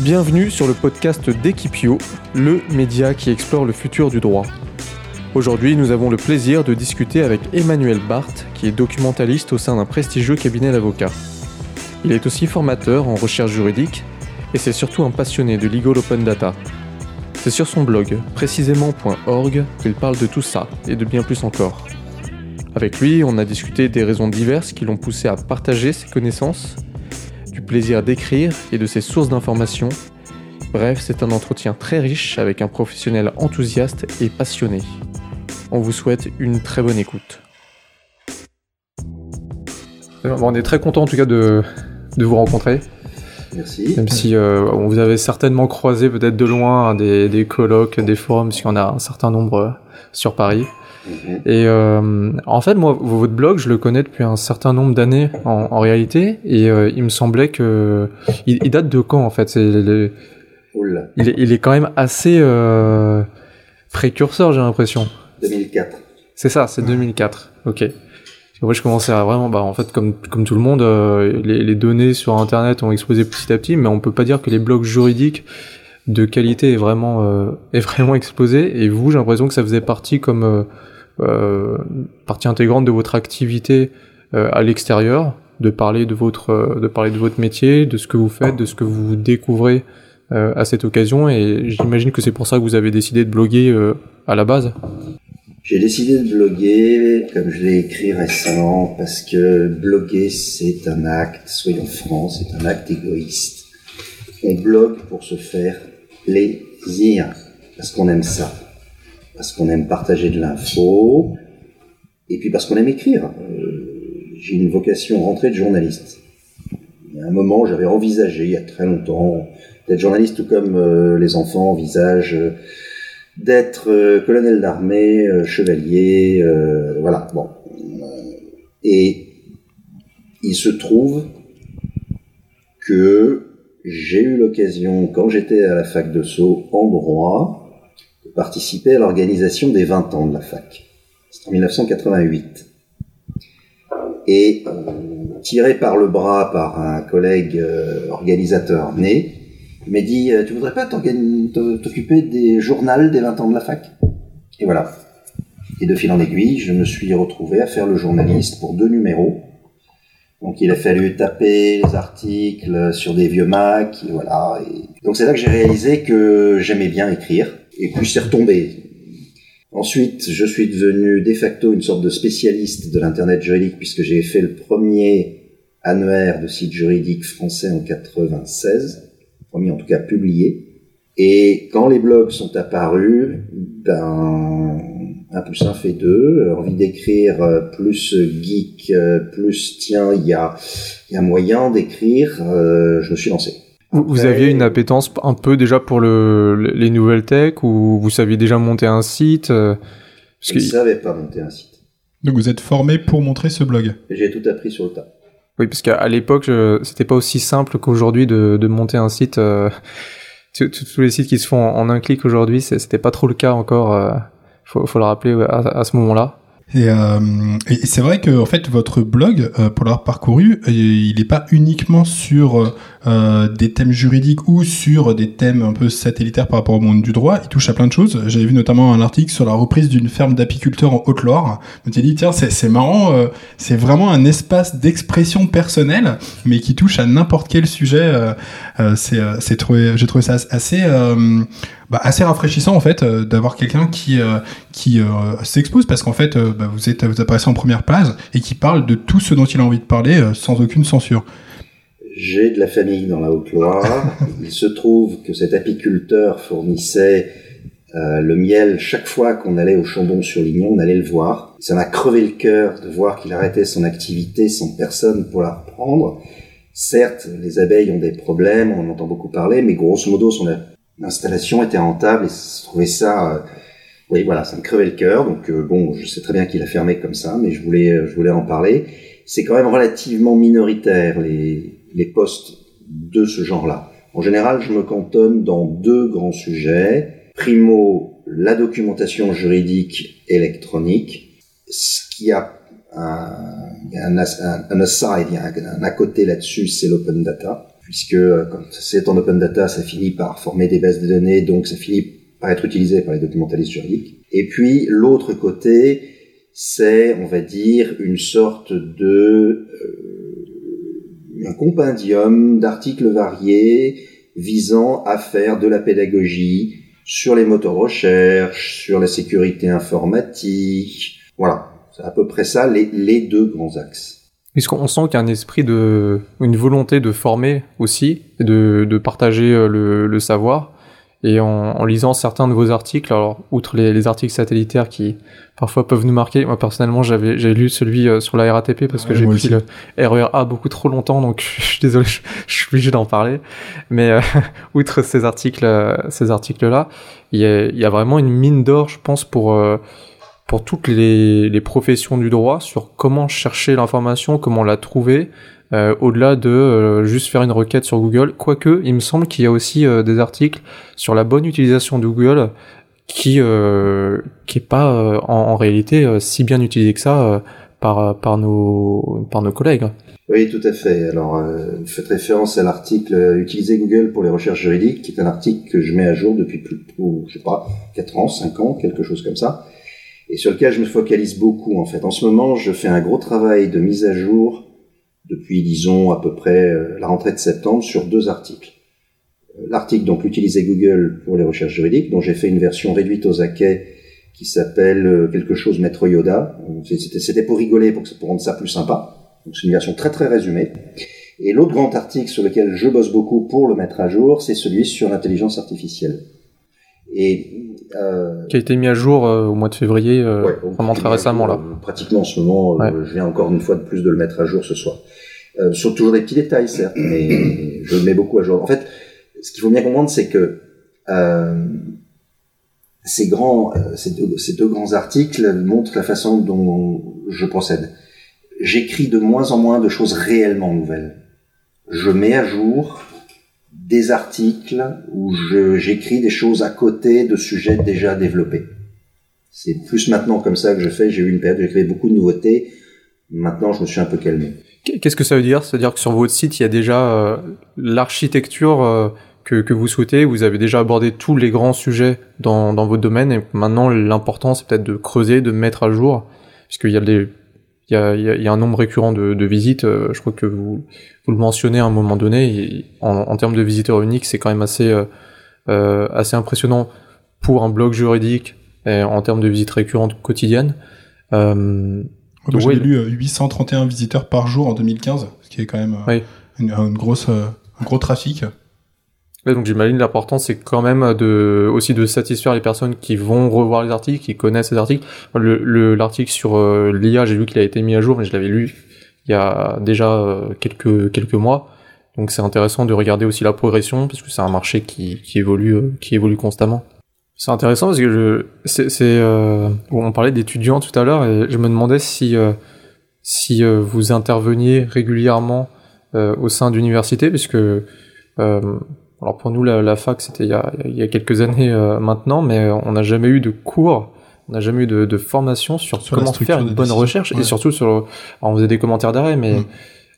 Bienvenue sur le podcast d'Equipio, le média qui explore le futur du droit. Aujourd'hui, nous avons le plaisir de discuter avec Emmanuel Barthes, qui est documentaliste au sein d'un prestigieux cabinet d'avocats. Il est aussi formateur en recherche juridique et c'est surtout un passionné de Legal Open Data. C'est sur son blog, précisément.org, qu'il parle de tout ça et de bien plus encore. Avec lui, on a discuté des raisons diverses qui l'ont poussé à partager ses connaissances du plaisir d'écrire et de ses sources d'informations. Bref, c'est un entretien très riche avec un professionnel enthousiaste et passionné. On vous souhaite une très bonne écoute. on est très content en tout cas de, vous rencontrer. Merci. Même si euh, on vous avait certainement croisé peut-être de loin des, des colloques, des forums, puisqu'il y en a un certain nombre euh, sur Paris. Mhm. Et euh, en fait, moi, votre blog, je le connais depuis un certain nombre d'années en, réalité, et euh, il me semblait que il, date de quand en fait? Il, il, est quand même assez euh, précurseur, j'ai l'impression. 2004. C'est ça, c'est 2004. Ok. Moi, je commençais à vraiment, bah, en fait, comme comme tout le monde, les, les, données sur Internet ont explosé petit à petit, mais on peut pas dire que les blogs juridiques de qualité est vraiment est vraiment explosé. Et vous, j'ai l'impression que ça faisait partie comme euh, partie intégrante de votre activité euh, à l'extérieur, de parler de votre euh, de parler de votre métier, de ce que vous faites, de ce que vous découvrez à cette occasion. Et j'imagine que c'est pour ça que vous avez décidé de bloguer à la base. J'ai décidé de bloguer, comme je l'ai écrit récemment, parce que bloguer, c'est un acte, soyons francs, c'est un acte égoïste. On blogue pour se faire plaisir, parce qu'on aime ça parce qu'on aime partager de l'info, et puis parce qu'on aime écrire. Euh, j'ai une vocation rentrée de journaliste. Il y a un moment, j'avais envisagé, il y a très longtemps, d'être journaliste tout comme euh, les enfants envisagent euh, d'être colonel d'armée, chevalier, voilà. Bon. Et il se trouve que j'ai eu l'occasion, quand j'étais à la fac de Sceaux en droit, participé à l'organisation des 20 ans de la fac. C'était en 1988. Et euh, tiré par le bras par un collègue euh, organisateur né, il m'a dit euh, Tu voudrais pas t'occuper des journaux des 20 ans de la fac? Et voilà. Et de fil en aiguille, je me suis retrouvé à faire le journaliste pour deux numéros. Donc il a fallu taper les articles sur des vieux Mac, voilà. Donc c'est là que j'ai réalisé que j'aimais bien écrire et puis c'est retombé. Ensuite, je suis devenu de facto une sorte de spécialiste de l'internet juridique puisque j'ai fait le premier annuaire de site juridique français en 96, premier en tout cas publié. Et quand les blogs sont apparus, ben un plus un fait deux, envie d'écrire plus geek, plus tiens, il y a, y a moyen d'écrire, euh, je me suis lancé. Vous, aviez une appétence un peu déjà pour le, les nouvelles tech ou vous saviez déjà monter un site euh, Je ne savais pas monter un site. Donc vous êtes formé pour montrer ce blog J'ai tout appris sur le tas. Oui, parce qu'à l'époque, c'était pas aussi simple qu'aujourd'hui de, de, monter un site. Euh, tous les sites qui se font en, un clic aujourd'hui, c'était pas trop le cas encore. Euh, faut, faut le rappeler à, ce moment-là. Et, euh, c'est vrai que fait votre blog, euh, pour l'avoir parcouru, euh, il n'est pas uniquement sur des thèmes juridiques ou sur des thèmes un peu satellitaires par rapport au monde du droit. Il touche à plein de choses. J'avais vu notamment un article sur la reprise d'une ferme d'apiculteurs en Haute-Loire. Je me suis dit tiens c'est marrant, c'est vraiment un espace d'expression personnelle, mais qui touche à n'importe quel sujet. c'est trouvé, j'ai trouvé ça assez bah, assez rafraîchissant en fait euh, d'avoir quelqu'un qui euh, qui euh, s'expose parce qu'en fait bah, vous êtes vous apparaissez en première page et qui parle de tout ce dont il a envie de parler sans aucune censure. J'ai de la famille dans la Haute-Loire. il se trouve que cet apiculteur fournissait le miel chaque fois qu'on allait au Chambon-sur-Lignon, on allait le voir. Ça m'a crevé le cœur de voir qu'il arrêtait son activité sans personne pour la reprendre. Certes, les abeilles ont des problèmes, on en entend beaucoup parler, mais grosso modo, son, l'installation était rentable et je trouvais ça euh, oui voilà ça me crevait le cœur. Donc euh, bon je sais très bien qu'il a fermé comme ça mais je voulais je voulais en parler. C'est quand même relativement minoritaire les les postes de ce genre-là. En général je me cantonne dans deux grands sujets. Primo la documentation juridique électronique ce qui a un, un, un, aside, un, un à côté là-dessus, c'est l'open data. Puisque quand c'est en open data, ça finit par former des bases de données, donc ça finit par être utilisé par les documentalistes juridiques. Et puis l'autre côté, c'est, on va dire, une sorte de un compendium d'articles variés visant à faire de la pédagogie sur les moteurs de recherche, sur la sécurité informatique. Voilà, c'est à peu près ça les, les deux grands axes. Puisqu'on sent qu'il y a un esprit de, une volonté de former aussi, de, de partager euh, le, le savoir. Et en, en, lisant certains de vos articles, alors outre les, les, articles satellitaires qui parfois peuvent nous marquer, moi personnellement j'avais j'ai lu celui euh, sur la RATP parce que j'ai pris le RERA beaucoup trop longtemps, donc je suis désolé, je, je suis obligé d'en parler. Mais euh, outre ces articles, ces articles là, il y a, y a vraiment une mine d'or, je pense, pour euh, pour toutes les, les professions du droit sur comment chercher l'information, comment la trouver, euh, au-delà de euh, juste faire une requête sur Google. Quoique, il me semble qu'il y a aussi euh, des articles sur la bonne utilisation de Google qui euh, qui est pas euh, en, en, réalité si bien utilisé que ça par par nos par nos collègues. Oui, tout à fait. Alors, vous faites référence à l'article Utiliser Google pour les recherches juridiques, qui est un article que je mets à jour depuis plus, je sais pas, 4 ans, 5 ans, quelque chose comme ça, et sur lequel je me focalise beaucoup en fait. En ce moment, je fais un gros travail de mise à jour depuis, disons, à peu près la rentrée de septembre sur deux articles. L'article, donc, utiliser Google pour les recherches juridiques, dont j'ai fait une version réduite aux acquets qui s'appelle quelque chose Maître Yoda. C'était pour rigoler, pour rendre ça plus sympa. Donc, c'est une version très très résumée. Et l'autre grand article sur lequel je bosse beaucoup pour le mettre à jour, c'est celui sur l'intelligence artificielle. Et euh, qui a été mis à jour euh, au mois de février, euh, ouais, vraiment très récemment là. pratiquement en ce moment, ouais. je viens encore une fois de plus de le mettre à jour ce soir. sur toujours des petits détails certes, mais je le mets beaucoup à jour. En fait, ce qu'il faut bien comprendre, c'est que ces grands, ces deux, ces deux grands articles montrent la façon dont je procède. J'écris de moins en moins de choses réellement nouvelles. Je mets à jour des articles où j'écris des choses à côté de sujets déjà développés. C'est plus maintenant comme ça que je fais. J'ai eu une période où j'écrivais beaucoup de nouveautés. Maintenant, je me suis un peu calmé. Qu'est-ce que ça veut dire? C'est-à-dire que sur votre site, il y a déjà euh, l'architecture euh, que, que, vous souhaitez. Vous avez déjà abordé tous les grands sujets dans, dans votre domaine. Et maintenant, l'important, c'est peut-être de creuser, de mettre à jour. Puisqu'il y a des il y a, il y a, un nombre récurrent de, de visites. Euh, je crois que vous, vous le mentionnez à un moment donné. en, en, termes de visiteurs uniques, c'est quand même assez, euh, euh, assez impressionnant pour un blog juridique et en termes de visites récurrentes quotidiennes. Euh, Moi, j'ai lu 831 visiteurs par jour en 2015, ce qui est quand même oui. une, une, grosse, un gros trafic. Donc j'imagine l'important c'est quand même de aussi de satisfaire les personnes qui vont revoir les articles, qui connaissent les articles. Le l'article sur euh, l'IA, j'ai vu qu'il a été mis à jour, mais je l'avais lu il y a déjà euh, quelques quelques mois. Donc c'est intéressant de regarder aussi la progression parce que c'est un marché qui, qui évolue euh, qui évolue constamment. C'est intéressant parce que je c'est on parlait d'étudiants tout à l'heure et je me demandais si si vous interveniez régulièrement au sein d'universités puisque alors pour nous, la, la fac, c'était il, il, y a quelques années euh, maintenant, mais on n'a jamais eu de cours, on n'a jamais eu de, de, formation sur, sur comment faire une bonne recherche ouais. et surtout sur. Alors on faisait des commentaires d'arrêt, mais mm.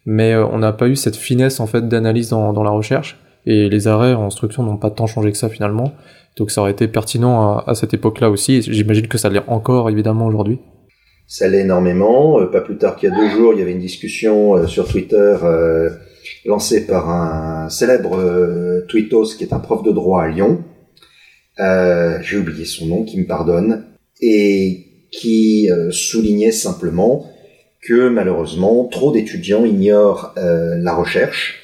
mais euh, on n'a pas eu cette finesse en fait d'analyse dans, dans la recherche et les arrêts en structure n'ont pas tant changé que ça finalement. Donc ça aurait été pertinent à, à cette époque-là aussi. J'imagine que ça l'est encore évidemment aujourd'hui. Ça l'est énormément. Euh, pas plus tard qu'il y a deux jours, il y avait une discussion euh, sur Twitter lancé par un célèbre euh, tweetos qui est un prof de droit à Lyon. Euh, J'ai oublié son nom, qui me pardonne, et qui euh, soulignait simplement que malheureusement trop d'étudiants ignorent euh, la recherche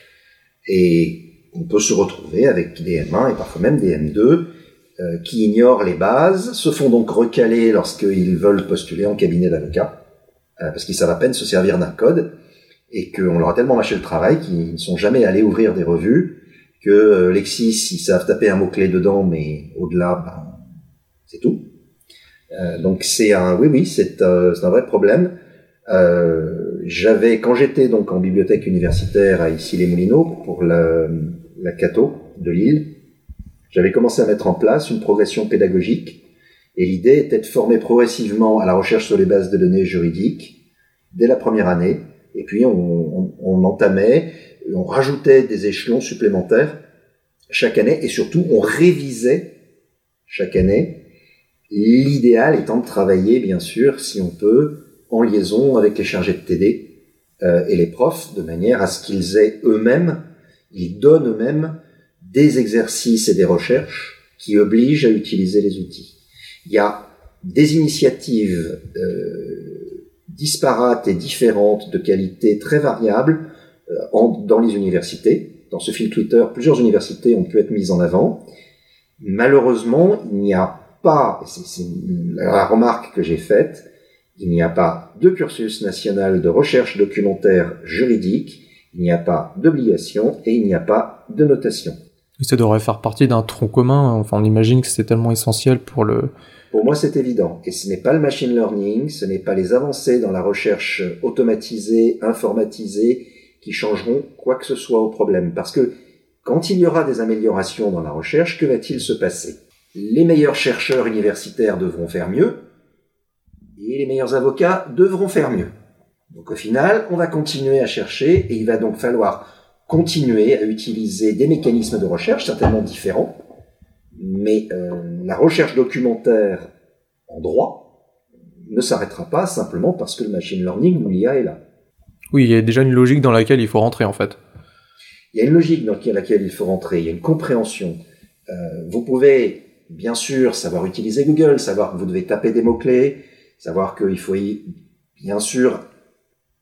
et on peut se retrouver avec des M1 et parfois même des M2 euh, qui ignorent les bases, se font donc recaler lorsqu'ils veulent postuler en cabinet d'avocat parce qu'ils savent à peine se servir d'un code et qu'on leur a tellement mâché le travail qu'ils ne sont jamais allés ouvrir des revues, que euh, Lexis, ils savent taper un mot-clé dedans, mais au-delà, ben, c'est tout. Euh, donc c'est un, oui, oui, c'est euh, un vrai problème. Euh, j'avais, quand j'étais donc en bibliothèque universitaire à Issy-les-Moulineaux pour la, la Cato de Lille, j'avais commencé à mettre en place une progression pédagogique et l'idée était de former progressivement à la recherche sur les bases de données juridiques dès la première année et puis on, on, on entamait on rajoutait des échelons supplémentaires chaque année et surtout on révisait chaque année. L'idéal étant de travailler, bien sûr, si on peut, en liaison avec les chargés de TD euh, et les profs, de manière à ce qu'ils aient eux-mêmes, ils donnent eux-mêmes des exercices et des recherches qui obligent à utiliser les outils. Il y a des initiatives euh, disparates et différentes de qualité très variables euh, en, dans les universités. Dans ce fil Twitter, plusieurs universités ont pu être mises en avant. Malheureusement, il n'y a pas, c'est la remarque que j'ai faite, il n'y a pas de cursus national de recherche documentaire juridique, il n'y a pas d'obligation et il n'y a pas de notation. ça devrait faire partie d'un tronc commun. Enfin, on imagine que c'est tellement essentiel pour le. Pour moi, c'est évident. Et ce n'est pas le machine learning, ce n'est pas les avancées dans la recherche automatisée, informatisée, qui changeront quoi que ce soit au problème. Parce que quand il y aura des améliorations dans la recherche, que va-t-il se passer? Les meilleurs chercheurs universitaires devront faire mieux, et les meilleurs avocats devront faire mieux. Donc au final, on va continuer à chercher, et il va donc falloir continuer à utiliser des mécanismes de recherche certainement différents, mais euh, la recherche documentaire en droit ne s'arrêtera pas simplement parce que le machine learning ou l'IA est là. Oui, il y a déjà une logique dans laquelle il faut rentrer en fait. Il y a une logique dans laquelle il faut rentrer, il y a une compréhension. Euh, vous pouvez, bien sûr, savoir utiliser Google, savoir que vous devez taper des mots-clés, savoir qu'il faut, bien sûr,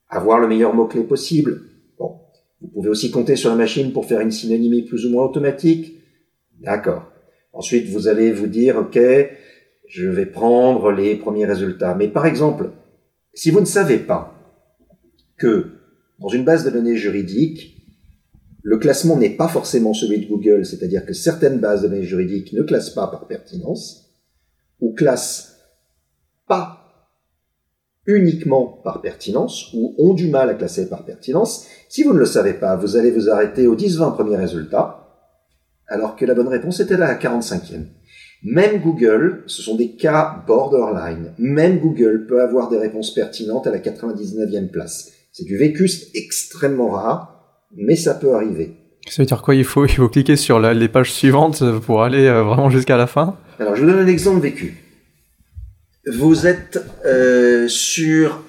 avoir le meilleur mot-clé possible. Bon. Vous pouvez aussi compter sur la machine pour faire une synonymie plus ou moins automatique. D'accord. Ensuite, vous allez vous dire, OK, je vais prendre les premiers résultats. Mais par exemple, si vous ne savez pas que dans une base de données juridique, le classement n'est pas forcément celui de Google, c'est-à-dire que certaines bases de données juridiques ne classent pas par pertinence, ou classent pas uniquement par pertinence, ou ont du mal à classer par pertinence. Si vous ne le savez pas, vous allez vous arrêter aux 10-20 premiers résultats, alors que la bonne réponse était la 45e. Même Google, ce sont des cas borderline. Même Google peut avoir des réponses pertinentes à la 99e place. C'est du vécu extrêmement rare mais ça peut arriver. Ça veut dire quoi il faut, il faut cliquer sur les pages suivantes pour aller euh, vraiment jusqu'à la fin? Alors, je vous donne un exemple vécu. Vous êtes euh, sur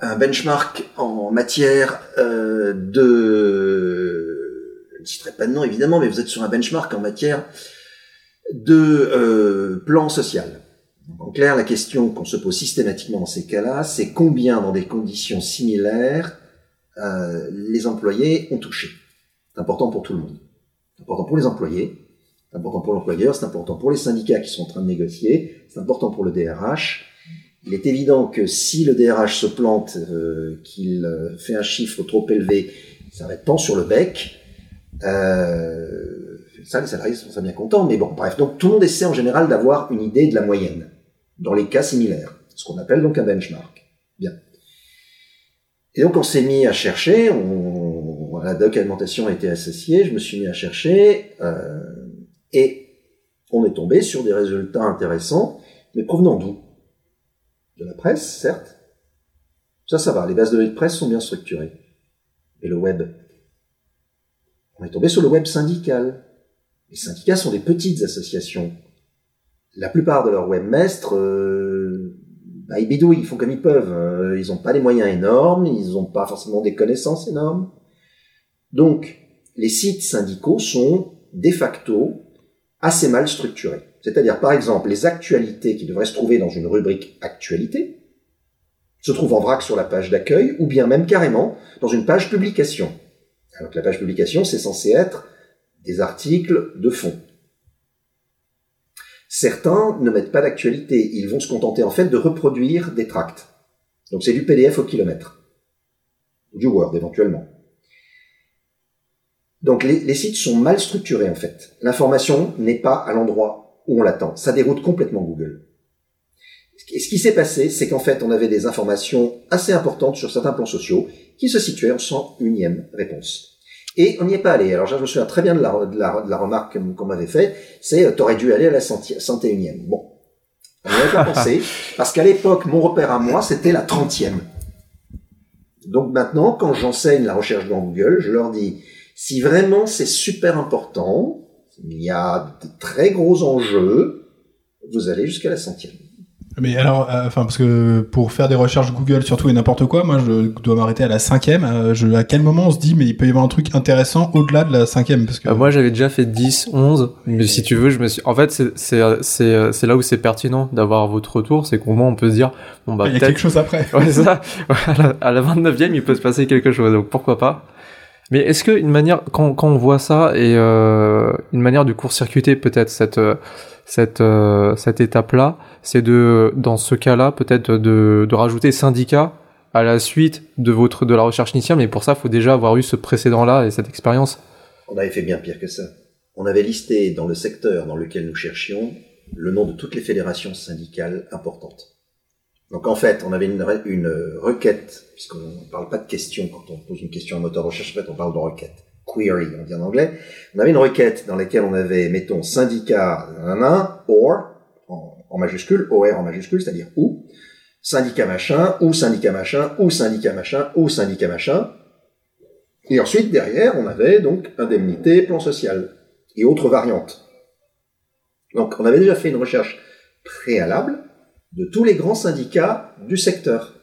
un benchmark en matière euh, de... Citerai pas de nom évidemment, mais vous êtes sur un benchmark en matière de plan social. En clair, la question qu'on se pose systématiquement dans ces cas-là, c'est combien dans des conditions similaires euh, les employés ont touché. C'est important pour tout le monde. C'est important pour les employés, c'est important pour l'employeur, c'est important pour les syndicats qui sont en train de négocier, c'est important pour le DRH. Il est évident que si le DRH se plante, euh, qu'il euh, fait un chiffre trop élevé, ça va être tant sur le bec. Euh, ça, les salariés sont ça bien contents, mais bon, bref. Donc tout le monde essaie en général d'avoir une idée de la moyenne, dans les cas similaires, ce qu'on appelle donc un benchmark. Bien. Et donc on s'est mis à chercher, on, la documentation a été associée, je me suis mis à chercher, euh, et on est tombé sur des résultats intéressants, mais provenant d'où? De la presse, certes. Ça, ça va, les bases de données de presse sont bien structurées. Et le web? On est tombé sur le web syndical. Les syndicats sont des petites associations. La plupart de leurs webmestres euh, bah, ils bidouillent, ils font comme ils peuvent. Euh, ils n'ont pas des moyens énormes, ils n'ont pas forcément des connaissances énormes. Donc, les sites syndicaux sont de facto assez mal structurés. C'est-à-dire, par exemple, les actualités qui devraient se trouver dans une rubrique actualité se trouvent en vrac sur la page d'accueil ou bien même carrément dans une page publication. Alors que la page publication, c'est censé être des articles de fond. Certains ne mettent pas d'actualité, ils vont se contenter en fait de reproduire des tracts. Donc c'est du PDF au kilomètre, du Word éventuellement. Donc les, sites sont mal structurés en fait. L'information n'est pas à l'endroit où on l'attend. Ça déroute complètement Google. Et ce qui s'est passé, c'est qu'en fait, on avait des informations assez importantes sur certains plans sociaux qui se situaient en 101e réponse. Et on n'y est pas allé. Alors je me souviens très bien de la, de la, de la remarque qu'on m'avait fait, c'est euh, t'aurais dû aller à la 101e. Bon, on n'y avait pas pensé, parce qu'à l'époque, mon repère à moi, c'était la 30e. Donc maintenant, quand j'enseigne la recherche dans Google, je leur dis, si vraiment c'est super important, il y a de très gros enjeux, vous allez jusqu'à la centième. Mais alors, euh, enfin, parce que pour faire des recherches Google, surtout et n'importe quoi, moi, je dois m'arrêter à la cinquième. Euh, je, à quel moment on se dit, mais il peut y avoir un truc intéressant au-delà de la cinquième? Parce que... Euh, moi, j'avais déjà fait 10, 11, mais si tu veux, je me suis... En fait, c'est, c'est, c'est, c'est là où c'est pertinent d'avoir votre retour, c'est qu'au moins on peut se dire, bon, bah, il y a quelque chose après. ouais, ça. à la 29e, il peut se passer quelque chose, donc pourquoi pas? Mais est-ce que une manière, quand, quand on voit ça, et euh, une manière de court-circuiter peut-être cette cette euh, cette étape-là, c'est de dans ce cas-là peut-être de, de rajouter syndicat à la suite de votre de la recherche initiale, mais pour ça, il faut déjà avoir eu ce précédent-là et cette expérience. On avait fait bien pire que ça. On avait listé dans le secteur dans lequel nous cherchions le nom de toutes les fédérations syndicales importantes. Donc en fait, on avait une, requête, puisqu'on ne parle pas de question quand on pose une question à un moteur de recherche, en on parle de requête query, on dit en anglais, on avait une requête dans laquelle on avait, mettons, syndicat, un or, en, majuscule, OR en majuscule, c'est-à-dire ou, syndicat machin, ou syndicat machin, ou syndicat machin, ou syndicat machin. Et ensuite, derrière, on avait donc indemnité, plan social, et autres variantes. Donc, on avait déjà fait une recherche préalable de tous les grands syndicats du secteur,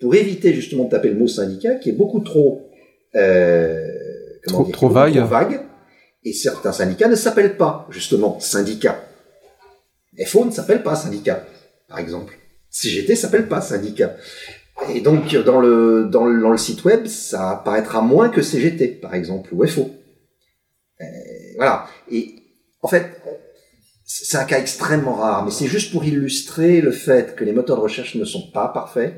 pour éviter justement de taper le mot syndicat, qui est beaucoup trop... Euh, trop, vague. Et certains syndicats ne s'appellent pas, justement, syndicats. FO ne s'appelle pas syndicat, par exemple. CGT s'appelle pas syndicat. Et donc, dans le, dans le, dans le site web, ça apparaîtra moins que CGT, par exemple, ou FO. Euh, voilà. Et en fait, c'est un cas extrêmement rare, mais c'est juste pour illustrer le fait que les moteurs de recherche ne sont pas parfaits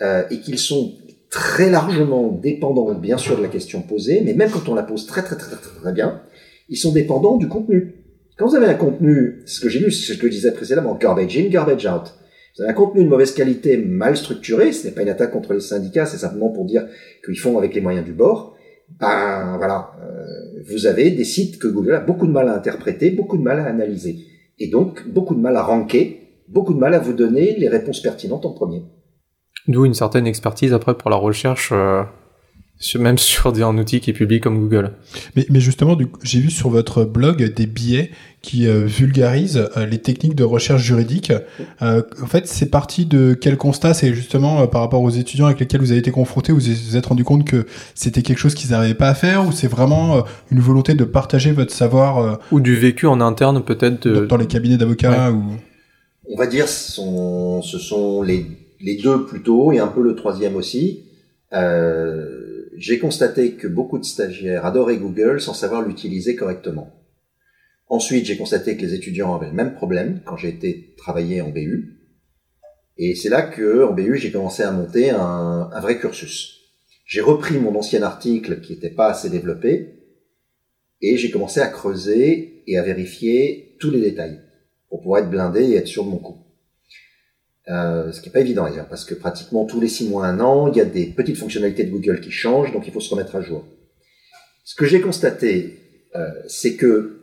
euh, et qu'ils sont très largement dépendants, bien sûr, de la question posée, mais même quand on la pose très très très très, très bien, ils sont dépendants du contenu. Quand vous avez un contenu, ce que j'ai lu, ce que je disais précédemment, garbage in, garbage out. Vous avez un contenu de mauvaise qualité, mal structuré, ce n'est pas une attaque contre les syndicats, c'est simplement pour dire qu'ils font avec les moyens du bord. Ben voilà, euh, vous avez des sites que Google a beaucoup de mal à interpréter, beaucoup de mal à analyser, et donc beaucoup de mal à ranker, beaucoup de mal à vous donner les réponses pertinentes en premier. D'où une certaine expertise après pour la recherche, euh, même sur des, un outil qui est public comme Google. Mais, mais justement, j'ai vu sur votre blog des billets qui euh, vulgarisent euh, les techniques de recherche juridique. en fait, c'est parti de quel constat? C'est justement par rapport aux étudiants avec lesquels vous avez été confrontés, vous vous êtes rendu compte que c'était quelque chose qu'ils n'arrivaient pas à faire, ou c'est vraiment une volonté de partager votre savoir Ou du vécu en interne peut-être dans les cabinets d'avocats ou... On va dire, ce sont les les deux plutôt, et un peu le troisième aussi. Euh, j'ai constaté que beaucoup de stagiaires adoraient Google sans savoir l'utiliser correctement. Ensuite, j'ai constaté que les étudiants avaient le même problème quand j'ai été travailler en BU. Et c'est là que, en BU, j'ai commencé à monter un, un vrai cursus. J'ai repris mon ancien article qui n'était pas assez développé et j'ai commencé à creuser et à vérifier tous les détails pour pouvoir être blindé et être sûr de mon coup. Euh, ce qui n'est pas évident d'ailleurs, parce que pratiquement tous les six mois, un an, il y a des petites fonctionnalités de Google qui changent, donc il faut se remettre à jour. Ce que j'ai constaté, euh, c'est que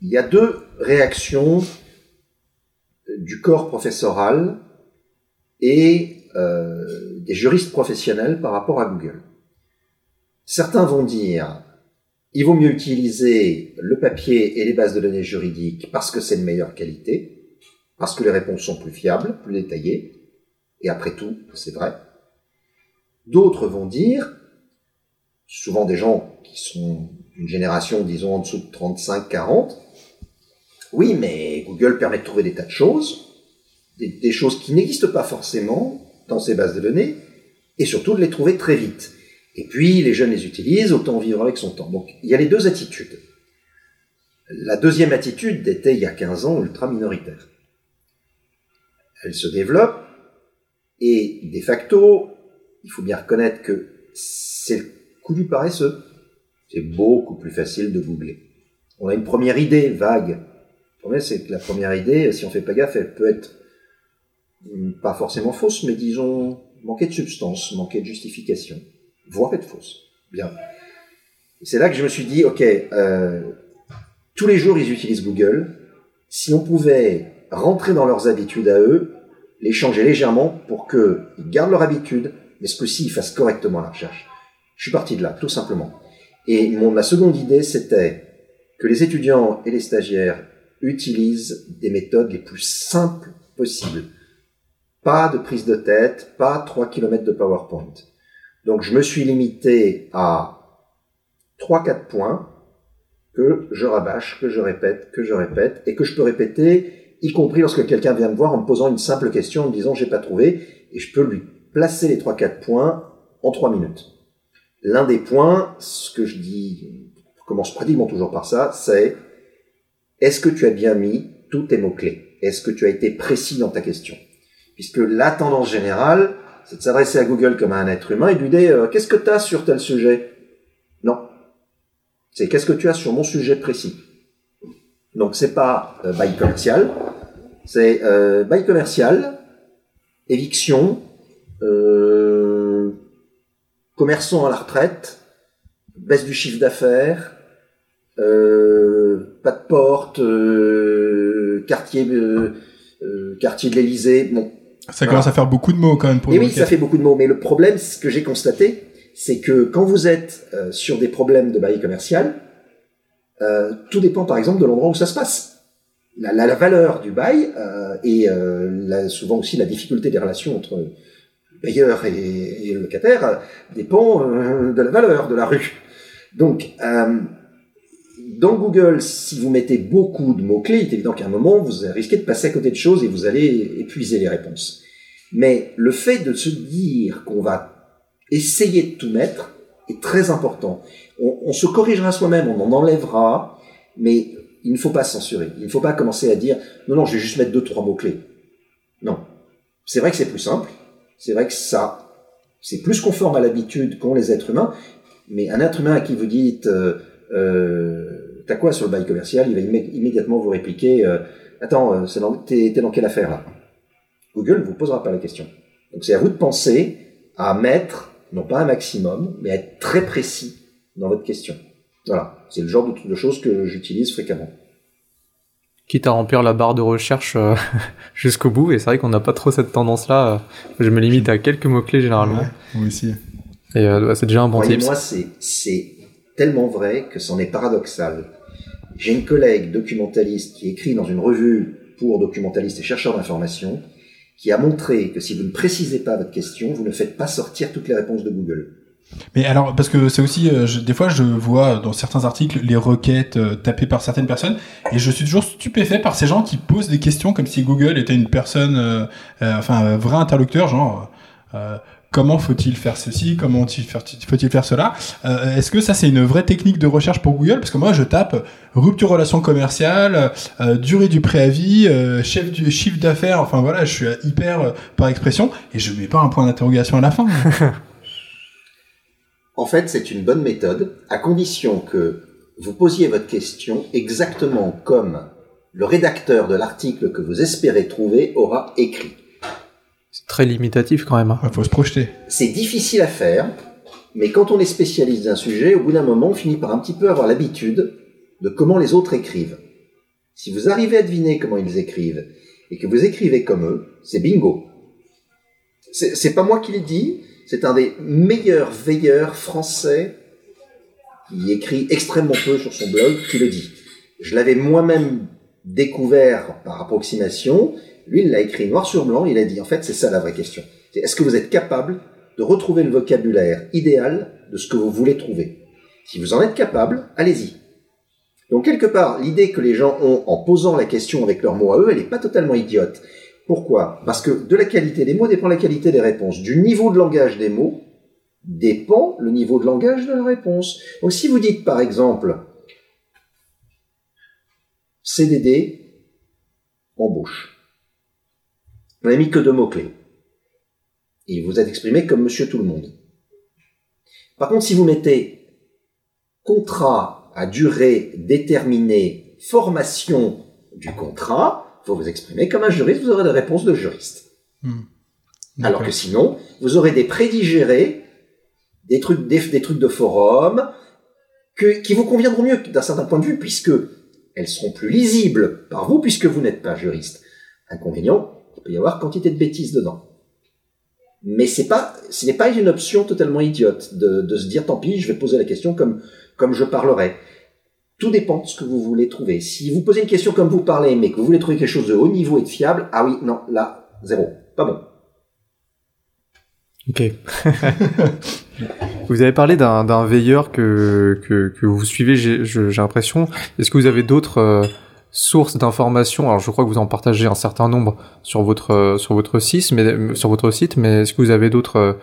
il y a deux réactions du corps professoral et euh, des juristes professionnels par rapport à Google. Certains vont dire il vaut mieux utiliser le papier et les bases de données juridiques parce que c'est de meilleure qualité parce que les réponses sont plus fiables, plus détaillées, et après tout, c'est vrai. D'autres vont dire, souvent des gens qui sont d'une génération, disons, en dessous de 35-40, oui, mais Google permet de trouver des tas de choses, des, choses qui n'existent pas forcément dans ces bases de données, et surtout de les trouver très vite. Et puis, les jeunes les utilisent, autant vivre avec son temps. Donc, il y a les deux attitudes. La deuxième attitude était, il y a 15 ans, ultra minoritaire elle se développe, et de facto, il faut bien reconnaître que c'est le coup du paresseux. C'est beaucoup plus facile de googler. On a une première idée vague. Le problème, c'est que la première idée, si on fait pas gaffe, elle peut être pas forcément fausse, mais disons manquer de substance, manquer de justification, voire être fausse. Bien. C'est là que je me suis dit, ok, euh, tous les jours ils utilisent Google. Si on pouvait rentrer dans leurs habitudes à eux, les changer légèrement pour qu'ils gardent leur habitude, mais ce coup-ci, ils fassent correctement la recherche. Je suis parti de là, tout simplement. Et mon, ma seconde idée, c'était que les étudiants et les stagiaires utilisent des méthodes les plus simples possibles. Pas de prise de tête, pas 3 km de PowerPoint. Donc je me suis limité à 3-4 points que je rabâche, que je répète, que je répète, et que je peux répéter, y compris lorsque quelqu'un vient me voir en me posant une simple question, en me disant j'ai pas trouvé, et je peux lui placer les 3-4 points en 3 minutes. L'un des points, ce que je dis, commence pratiquement toujours par ça, c'est est-ce que tu as bien mis tous tes mots-clés? Est-ce que tu as été précis dans ta question? Puisque la tendance générale, c'est de s'adresser à Google comme à un être humain et de lui dire euh, qu'est-ce que tu as sur tel sujet? Non. C'est qu'est-ce que tu as sur mon sujet précis? Donc c'est pas euh, bail commercial, c'est euh, bail commercial, éviction, euh, commerçant à la retraite, baisse du chiffre d'affaires, euh, pas de porte, euh, quartier, euh, quartier de l'Elysée. Bon, Ça commence à faire beaucoup de mots quand même pour et une oui, ça fait beaucoup de mots. Mais le problème, ce que j'ai constaté, c'est que quand vous êtes euh, sur des problèmes de bail commercial, euh, tout dépend par exemple de l'endroit où ça se passe. La, la, la valeur du bail euh, et euh, la- souvent aussi la difficulté des relations entre le payeur et, le locataire euh, dépend euh, de la valeur de la rue. Donc, dans Google, si vous mettez beaucoup de mots-clés, il est évident qu'à un moment, vous risquez de passer à côté de choses et vous allez épuiser les réponses. Mais le fait de se dire qu'on va essayer de tout mettre est très important. On, se corrigera soi-même, on en enlèvera, mais il ne faut pas censurer. Il ne faut pas commencer à dire non, non, je vais juste mettre deux, trois mots-clés. Non. C'est vrai que c'est plus simple. C'est vrai que ça, c'est plus conforme à l'habitude qu'ont les êtres humains. Mais un être humain à qui vous dites, euh, euh, t'as quoi sur le bail commercial? Il va immé- immédiatement vous répliquer, euh, attends, euh, t'es dans quelle affaire là? Google ne vous posera pas la question. Donc c'est à vous de penser à mettre, non pas un maximum, mais à être très précis dans votre question. Voilà, c'est le genre de, de choses que j'utilise fréquemment. Quitte à remplir la barre de recherche euh, jusqu'au bout, et c'est vrai qu'on n'a pas trop cette tendance-là. euh, Je me limite à quelques mots-clés généralement. Ouais, moi aussi. Et euh, c'est déjà un bon tips. Croyez-moi, c'est, c'est tellement vrai que c'en est paradoxal. J'ai une collègue documentaliste qui écrit dans une revue pour documentalistes et chercheurs d'information qui a montré que si vous ne précisez pas votre question, vous ne faites pas sortir toutes les réponses de Google. Mais alors, parce que c'est aussi, euh, je- des fois, je vois dans certains articles les requêtes euh, tapées par certaines personnes, et je suis toujours stupéfait par ces gens qui posent des questions comme si Google était une personne, euh, euh, enfin, un vrai interlocuteur, genre, euh, comment faut-il faire ceci, comment faut-il faire, cela Est-ce que ça, c'est une vraie technique de recherche pour Google? Parce que moi, je tape rupture relation commerciale, durée du préavis, chef du chiffre d'affaires, enfin voilà, je suis hyper par expression, et je mets pas un point d'interrogation à la fin. En fait, c'est une bonne méthode, à condition que vous posiez votre question exactement comme le rédacteur de l'article que vous espérez trouver aura écrit. C'est très limitatif quand même. hein. Il faut se projeter. C'est difficile à faire, mais quand on est spécialiste d'un sujet, au bout d'un moment, on finit par un petit peu avoir l'habitude de comment les autres écrivent. Si vous arrivez à deviner comment ils écrivent et que vous écrivez comme eux, c'est bingo. C'est c'est pas moi qui l'ai dit, c'est un des meilleurs veilleurs français qui écrit extrêmement peu sur son blog qui le dit. Je l'avais moi-même découvert par approximation. Lui, il l'a écrit noir sur blanc. Il a dit, en fait, c'est ça la vraie question. Est-ce que vous êtes capable de retrouver le vocabulaire idéal de ce que vous voulez trouver? Si vous en êtes capable, allez-y. Donc, quelque part, l'idée que les gens ont en posant la question avec leurs mots à eux, elle n'est pas totalement idiote. Pourquoi? Parce que de la qualité des mots dépend la qualité des réponses. Du niveau de langage des mots dépend le niveau de langage de la réponse. Donc, si vous dites, par exemple, CDD, embauche. On n'a mis que deux mots-clés. Et vous êtes exprimé comme monsieur tout le monde. Par contre, si vous mettez contrat à durée déterminée, formation du contrat, faut vous exprimer comme un juriste, vous aurez des réponses de juriste. Alors que sinon, vous aurez des prédigérés, des trucs, des, des trucs de forum, que, qui vous conviendront mieux d'un certain point de vue, puisque elles seront plus lisibles par vous, puisque vous n'êtes pas juriste. Inconvénient, peut y avoir quantité de bêtises dedans. Mais c'est pas, ce n'est pas une option totalement idiote de, de, se dire tant pis, je vais poser la question comme, comme je parlerai. Tout dépend de ce que vous voulez trouver. Si vous posez une question comme vous parlez, mais que vous voulez trouver quelque chose de haut niveau et de fiable, ah oui, non, là, zéro. Pas bon. Ok. vous avez parlé d'un veilleur que, que, que, vous suivez, j'ai l'impression. Est-ce que vous avez d'autres euh, sources d'informations? Alors, je crois que vous en partagez un certain nombre sur votre euh, sur votre site, mais sur votre site. Mais est-ce que vous avez d'autres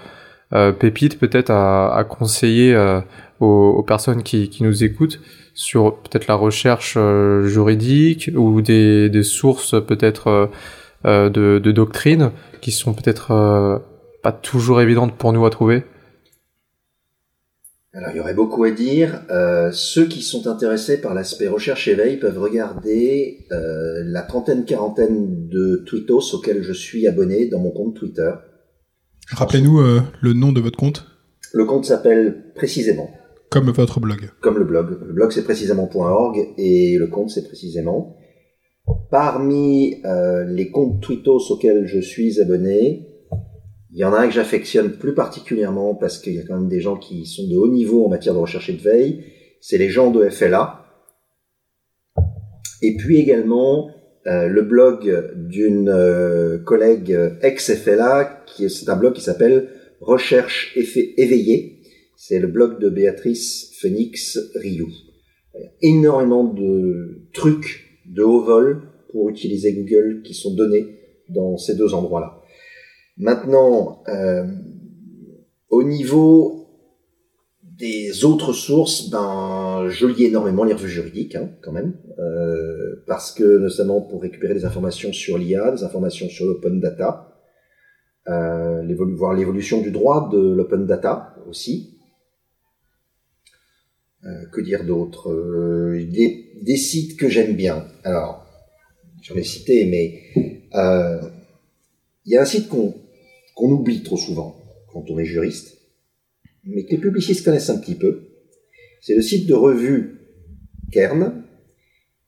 euh, pépites peut-être à, à, conseiller aux, aux, personnes qui, qui nous écoutent sur peut-être la recherche juridique ou des, des sources peut-être de, de doctrine qui sont peut-être pas toujours évidente pour nous à trouver alors, il y aurait beaucoup à dire. Euh, ceux qui sont intéressés par l'aspect recherche-éveil peuvent regarder euh, la trentaine-quarantaine de tweetos auxquels je suis abonné dans mon compte Twitter. Rappelez-nous euh, le nom de votre compte. Le compte s'appelle précisément. Comme votre blog. Comme le blog. Le blog c'est précisément.org et le compte c'est précisément. Parmi les comptes tweetos auxquels je suis abonné, il y en a un que j'affectionne plus particulièrement parce qu'il y a quand même des gens qui sont de haut niveau en matière de recherche et de veille. C'est les gens de FLA. Et puis également euh, le blog d'une euh, collègue ex-FLA, qui c'est un blog qui s'appelle Recherche éveillée. C'est le blog de Béatrice Phoenix Rioux. Énormément de trucs de haut vol pour utiliser Google qui sont donnés dans ces deux endroits-là. Maintenant, euh, au niveau des autres sources, ben, je lis énormément les revues juridiques, hein, quand même, euh, parce que notamment pour récupérer des informations sur l'IA, des informations sur l'open data, euh, voir l'évolution du droit de l'open data aussi. Euh, que dire d'autre euh, des, des, sites que j'aime bien. Alors, j'en ai cité, mais euh, il y a un site qu'on qu'on oublie trop souvent quand on est juriste, mais que les publicistes connaissent un petit peu. C'est le site de revue Kern,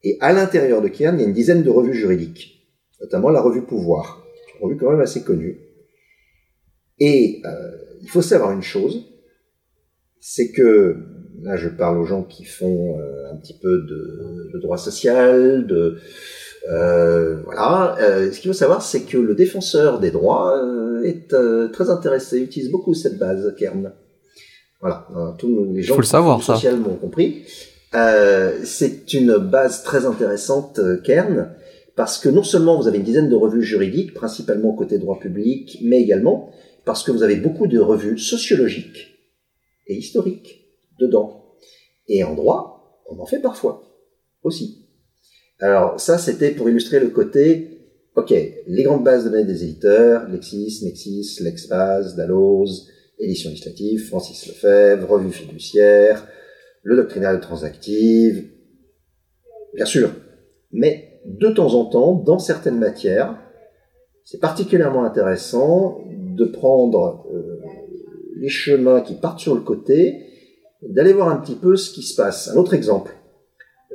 et à l'intérieur de Kern, il y a une dizaine de revues juridiques, notamment la revue Pouvoir, une revue quand même assez connue. Et euh, il faut savoir une chose, c'est que, là je parle aux gens qui font euh, un petit peu de, de droit social, de, euh, voilà. Euh, ce qu'il faut savoir, c'est que le défenseur des droits euh, est euh, très intéressé, utilise beaucoup cette base Kern. Voilà. tous les gens faut le savoir, ça. m'ont compris. c'est une base très intéressante Kern parce que non seulement vous avez une dizaine de revues juridiques, principalement côté droit public, mais également parce que vous avez beaucoup de revues sociologiques et historiques dedans. Et en droit, on en fait parfois aussi. Alors ça, c'était pour illustrer le côté, ok, les grandes bases de données des éditeurs, Lexis, Nexis, Lexbase, Dalloz, édition législative, Francis Lefebvre, revue fiduciaire, le doctrinal transactive, bien sûr. Mais de temps en temps, dans certaines matières, c'est particulièrement intéressant de prendre euh, les chemins qui partent sur le côté, d'aller voir un petit peu ce qui se passe. Un autre exemple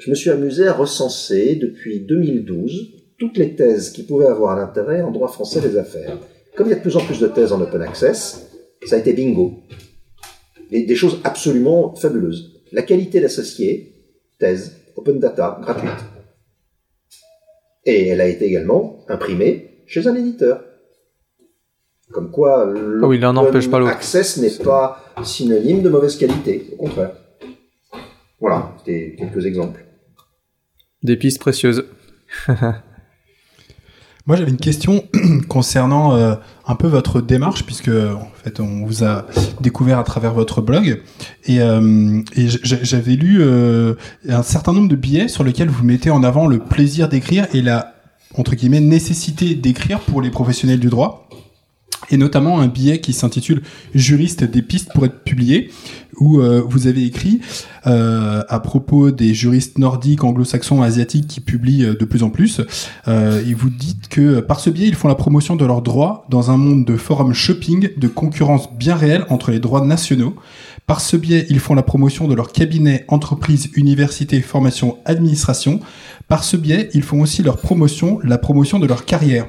je me suis amusé à recenser depuis 2012 toutes les thèses qui pouvaient avoir un intérêt en droit français des affaires. Comme il y a de plus en plus de thèses en open access, ça a été bingo. des choses absolument fabuleuses. La qualité d'associé, thèse, open data, gratuite. Et elle a été également imprimée chez un éditeur. Comme quoi, ah access n'est pas synonyme de mauvaise qualité, au contraire. Voilà, c'était quelques exemples. Des pistes précieuses. Moi, j'avais une question concernant euh, un peu votre démarche, puisque en fait, on vous a découvert à travers votre blog, et, euh, j'avais lu euh, un certain nombre de billets sur lesquels vous mettez en avant le plaisir d'écrire et la entre guillemets nécessité d'écrire pour les professionnels du droit et notamment un billet qui s'intitule Juriste des pistes pour être publié, où euh, vous avez écrit euh, à propos des juristes nordiques, anglo-saxons, asiatiques qui publient euh, de plus en plus, et vous dites que par ce biais, ils font la promotion de leurs droits dans un monde de forum shopping, de concurrence bien réelle entre les droits nationaux. Par ce biais, ils font la promotion de leur cabinet, entreprise, université, formation, administration. Par ce biais, ils font aussi leur promotion, la promotion de leur carrière.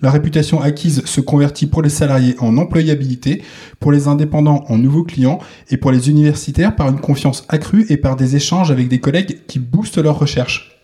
La réputation acquise se convertit pour les salariés en employabilité, pour les indépendants en nouveaux clients et pour les universitaires par une confiance accrue et par des échanges avec des collègues qui boostent leurs recherches.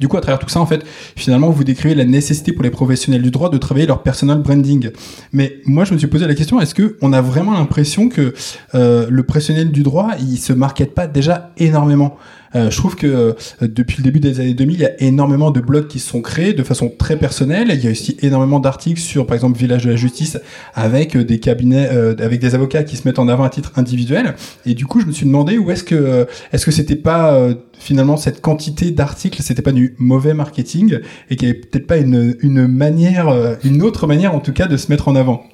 Du coup, à travers tout ça, en fait, finalement, vous décrivez la nécessité pour les professionnels du droit de travailler leur personal branding. Mais moi, je me suis posé la question est-ce que on a vraiment l'impression que euh, le professionnel du droit, il se market pas déjà énormément? Euh, je trouve que euh, depuis le début des années 2000, il y a énormément de blogs qui se sont créés de façon très personnelle. Il y a aussi énormément d'articles sur, par exemple, Village de la Justice avec euh, des cabinets, avec des avocats qui se mettent en avant à titre individuel. Et du coup, je me suis demandé où est-ce que, est-ce que c'était pas finalement cette quantité d'articles, c'était pas du mauvais marketing et qu'il n'y avait peut-être pas une, une manière, une autre manière en tout cas de se mettre en avant?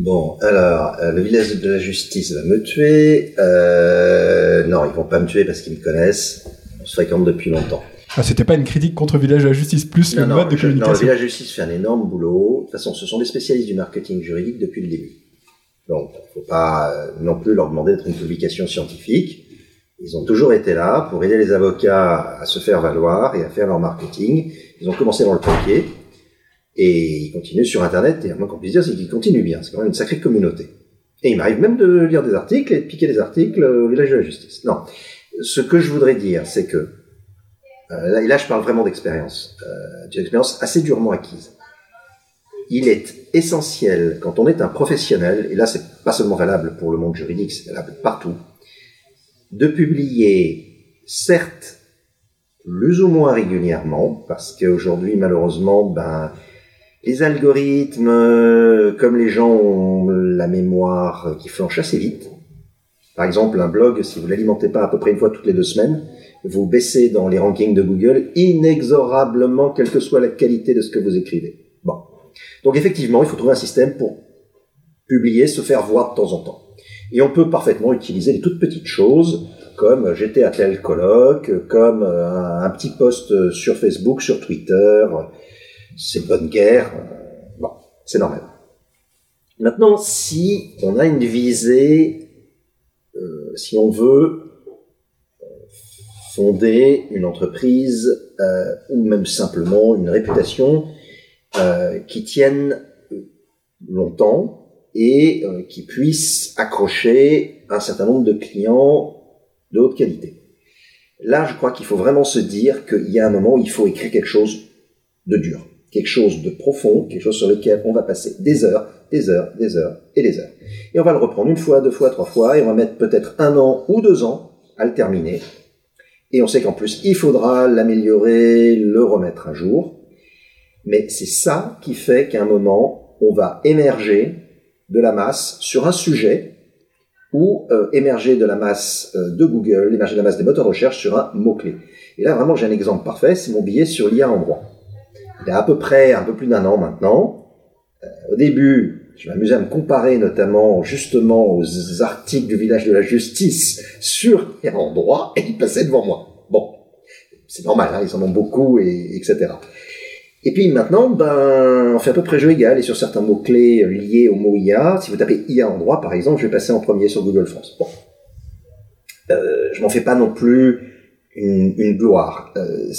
Bon, alors, euh, le village de la justice va me tuer. Euh, non, ils vont pas me tuer parce qu'ils me connaissent. On se fréquente depuis longtemps. Ah, c'était pas une critique contre le village de la justice plus le mode de communication. Non, le village de la justice fait un énorme boulot. De toute façon, ce sont des spécialistes du marketing juridique depuis le début. Donc, faut pas euh, non plus leur demander d'être une publication scientifique. Ils ont toujours été là pour aider les avocats à se faire valoir et à faire leur marketing. Ils ont commencé dans le papier. Et il continue sur Internet, et à moins qu'on puisse dire, c'est qu'il continue bien. C'est quand même une sacrée communauté. Et il m'arrive même de lire des articles et de piquer des articles au village de la justice. Non. Ce que je voudrais dire, c'est que, euh, là je parle vraiment d'expérience, euh, d'une expérience assez durement acquise. Il est essentiel, quand on est un professionnel, et là c'est pas seulement valable pour le monde juridique, c'est valable partout, de publier, certes, plus ou moins régulièrement, parce qu'aujourd'hui, malheureusement, ben, les algorithmes, euh, comme les gens ont la mémoire qui flanche assez vite, par exemple un blog, si vous l'alimentez pas à peu près une fois toutes les deux semaines, vous baissez dans les rankings de Google inexorablement, quelle que soit la qualité de ce que vous écrivez. Bon. Donc effectivement, il faut trouver un système pour publier, se faire voir de temps en temps. Et on peut parfaitement utiliser des toutes petites choses, comme j'étais à tel colloque, comme un, un petit post sur Facebook, sur Twitter, c'est bonne guerre. Bon, c'est normal. Maintenant, si on a une visée, euh, si on veut euh, fonder une entreprise euh, ou même simplement une réputation qui tienne longtemps et qui puisse accrocher un certain nombre de clients de haute qualité. Là, je crois qu'il faut vraiment se dire qu'il y a un moment où il faut écrire quelque chose de dur quelque chose de profond, quelque chose sur lequel on va passer des heures, des heures, des heures et des heures. Et on va le reprendre une fois, deux fois, trois fois, et on va mettre peut-être un an ou deux ans à le terminer. Et on sait qu'en plus, il faudra l'améliorer, le remettre à jour. Mais c'est ça qui fait qu'à un moment, on va émerger de la masse sur un sujet ou euh, émerger de la masse euh, de Google, émerger de la masse des moteurs de recherche sur un mot-clé. Et là, vraiment, j'ai un exemple parfait, c'est mon billet sur l'IA en droit il y a à peu près un peu plus d'un an maintenant. Euh, au début, je m'amusais à me comparer notamment justement aux articles du village de la justice sur les endroits et ils passaient devant moi. Bon, c'est normal, hein, ils en ont beaucoup et etc. Et puis maintenant, ben, on fait à peu près jeu égal et sur certains mots-clés liés au mot IA, si vous tapez IA en droit par exemple, je vais passer en premier sur Google France. Bon. Euh, je m'en fais pas non plus une, une gloire. Euh,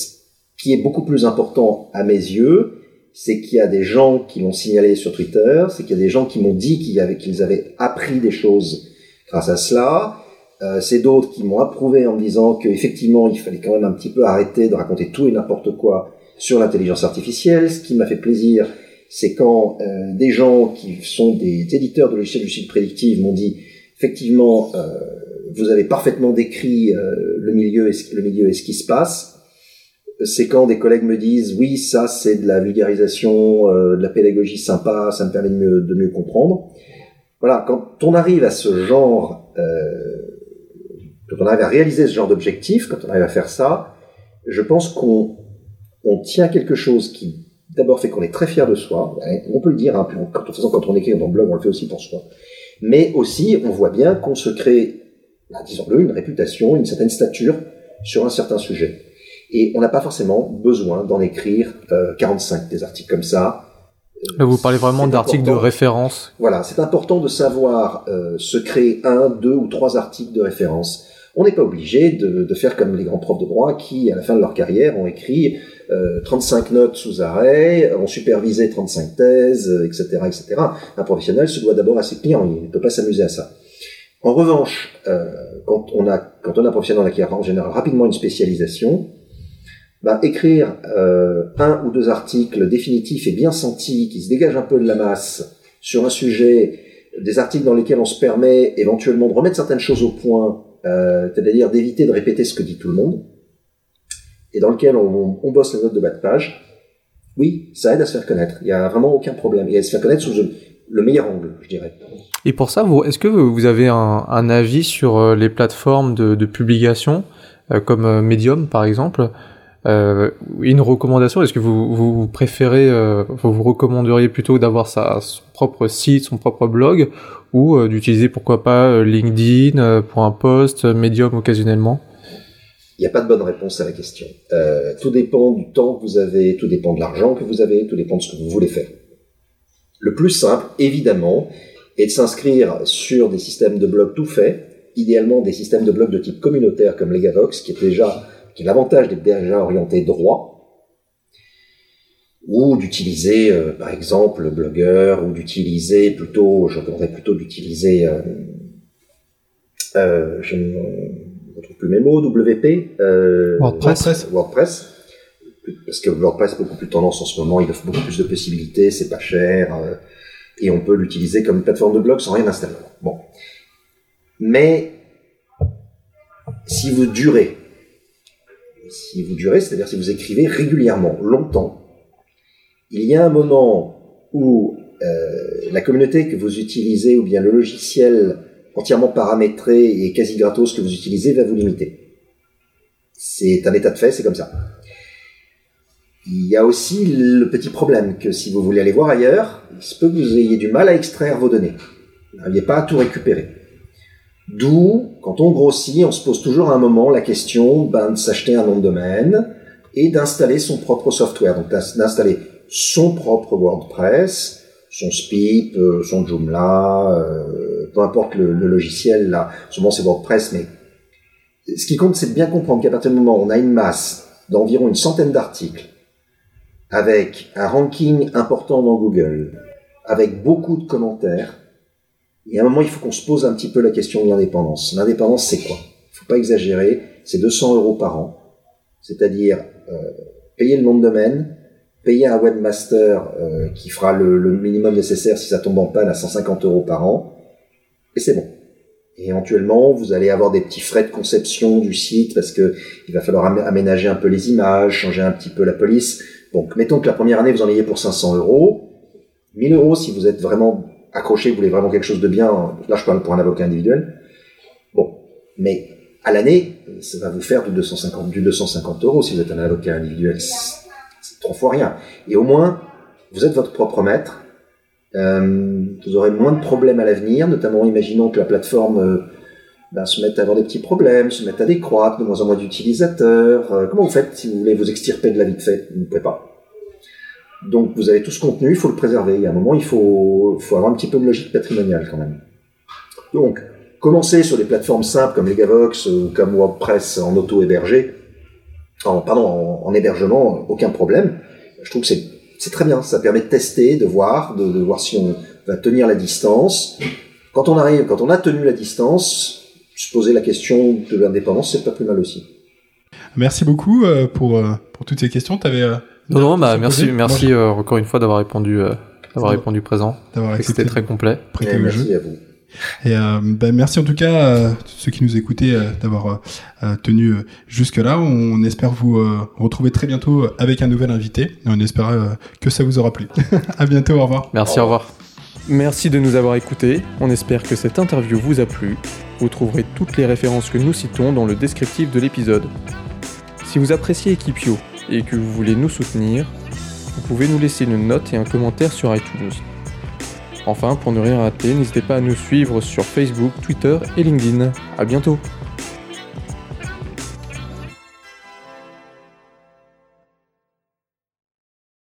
qui est beaucoup plus important à mes yeux, c'est qu'il y a des gens qui l'ont signalé sur Twitter, c'est qu'il y a des gens qui m'ont dit qu'ils avaient, avaient appris des choses grâce à cela. Euh, c'est d'autres qui m'ont approuvé en me disant qu'effectivement, il fallait quand même un petit peu arrêter de raconter tout et n'importe quoi sur l'intelligence artificielle. Ce qui m'a fait plaisir, c'est quand euh, des gens qui sont des éditeurs de logiciels du site prédictive m'ont dit effectivement, euh, vous avez parfaitement décrit euh, le milieu et ce qui se passe c'est quand des collègues me disent oui ça c'est de la vulgarisation, euh, de la pédagogie sympa, ça me permet de mieux, de mieux comprendre. Voilà, quand on arrive à ce genre, euh, quand on arrive à réaliser ce genre d'objectif, quand on arrive à faire ça, je pense qu'on on tient quelque chose qui d'abord fait qu'on est très fier de soi, on peut le dire, hein, quand, de quand on écrit dans le blog, on le fait aussi pour soi, mais aussi on voit bien qu'on se crée, bah, disons-le, une réputation, une certaine stature sur un certain sujet. Et on n'a pas forcément besoin d'en écrire euh, 45 des articles comme ça. Là, vous parlez vraiment d'articles de référence. Voilà, c'est important de savoir euh, se créer un, deux ou trois articles de référence On n'est pas obligé de, de, faire comme les grands profs de droit qui, à la fin de leur carrière, ont écrit euh, 35 notes sous arrêt, ont supervisé 35 thèses, etc., etc. Un professionnel se doit d'abord à ses clients, il ne peut pas s'amuser à ça. En revanche, euh, quand, on a, quand on a un professionnel qui a en général rapidement une spécialisation, bah, écrire euh, un ou deux articles définitifs et bien sentis, qui se dégagent un peu de la masse sur un sujet, des articles dans lesquels on se permet éventuellement de remettre certaines choses au point, euh, c'est-à-dire d'éviter de répéter ce que dit tout le monde, et dans lequel on, bosse les notes de bas de page, oui, ça aide à se faire connaître. Il n'y a vraiment aucun problème. Et à se faire connaître sous le meilleur angle, je dirais. Et pour ça, est-ce que vous avez un, un, avis sur euh, les plateformes de, de publication, euh, comme euh, Medium par exemple? Euh, une recommandation Est-ce que vous, vous préférez, euh, vous, recommanderiez plutôt d'avoir sa son propre site, son propre blog, ou euh, d'utiliser pourquoi pas LinkedIn pour un post, Medium occasionnellement? Il n'y a pas de bonne réponse à la question. tout dépend du temps que vous avez, tout dépend de l'argent que vous avez, tout dépend de ce que vous voulez faire. Le plus simple, évidemment, est de s'inscrire sur des systèmes de blog tout faits, idéalement des systèmes de blog de type communautaire comme Legavox, qui est déjà qui est l'avantage d'être déjà orienté droit, ou d'utiliser, euh, par exemple, Blogger, ou d'utiliser plutôt, je recommanderais plutôt d'utiliser, euh, euh, je ne retrouve plus mes mots, WP, WordPress. WordPress. Parce que WordPress est beaucoup plus tendance en ce moment, il offre beaucoup plus de possibilités, c'est pas cher, et on peut l'utiliser comme plateforme de blog sans rien installer. Bon. Mais, si vous durez si vous durez, c'est-à-dire si vous écrivez régulièrement, longtemps, il y a un moment où euh, la communauté que vous utilisez ou bien le logiciel entièrement paramétré et quasi gratos que vous utilisez va vous limiter. C'est un état de fait, c'est comme ça. Il y a aussi le petit problème que si vous voulez aller voir ailleurs, il se peut que vous ayez du mal à extraire vos données. Vous n'arrivez pas à tout récupérer. D'où, quand on grossit, on se pose toujours à un moment la question ben, de s'acheter un nom de domaine et d'installer son propre software, donc d'installer son propre WordPress, son Spip, euh, son Joomla, euh, peu importe le, le, logiciel, là, souvent c'est WordPress, mais ce qui compte, c'est de bien comprendre qu'à partir du moment où on a une masse d'environ une centaine d'articles, avec un ranking important dans Google, avec beaucoup de commentaires, et à un moment, il faut qu'on se pose un petit peu la question de l'indépendance. L'indépendance, c'est quoi? Il faut pas exagérer, c'est 200 euros par an. C'est-à-dire euh, payer le nom de domaine, payer un webmaster euh, qui fera le, le, minimum nécessaire si ça tombe en panne à 150 euros par an, et c'est bon. Et éventuellement, vous allez avoir des petits frais de conception du site parce que il va falloir aménager un peu les images, changer un petit peu la police. Donc, mettons que la première année, vous en ayez pour 500 euros. 1000 euros si vous êtes vraiment accroché, vous voulez vraiment quelque chose de bien, là je parle pour un avocat individuel. Bon, mais à l'année, ça va vous faire du 250, du 250 euros si vous êtes un avocat individuel. C'est trois fois rien. Et au moins, vous êtes votre propre maître. Euh, vous aurez moins de problèmes à l'avenir, notamment imaginons que la plateforme euh, ben, se mette à avoir des petits problèmes, se mette à décroître, de moins en moins d'utilisateurs. Euh, comment vous faites si vous voulez vous extirper de la vie de fait? Vous ne pouvez pas. Donc vous avez tout ce contenu, il faut le préserver. Il y a un moment, il faut, faut avoir un petit peu de logique patrimoniale quand même. Donc, commencer sur des plateformes simples comme Legavox ou comme WordPress en auto-hébergé, en, pardon, en, en, hébergement, aucun problème. Je trouve que c'est, très bien. Ça permet de tester, de voir, de, de, voir si on va tenir la distance. Quand on arrive, quand on a tenu la distance, se poser la question de l'indépendance, c'est pas plus mal aussi. Merci beaucoup euh, pour, euh, pour toutes ces questions. Tu avais non, non, bah, merci, merci euh, encore une fois d'avoir répondu, euh, d'avoir répondu présent. C'était très complet. Prêté au jeu. À vous. Et euh, ben merci en tout cas à ceux qui nous écoutaient d'avoir tenu jusque là. On espère vous retrouver très bientôt avec un nouvel invité. Et on espère que ça vous aura plu. à bientôt, au revoir. Merci, au revoir. Merci de nous avoir écoutés. On espère que cette interview vous a plu. Vous trouverez toutes les références que nous citons dans le descriptif de l'épisode. Si vous appréciez Equipio, et que vous voulez nous soutenir, vous pouvez nous laisser une note et un commentaire sur iTunes. Enfin, pour ne rien rater, n'hésitez pas à nous suivre sur Facebook, Twitter et LinkedIn. À bientôt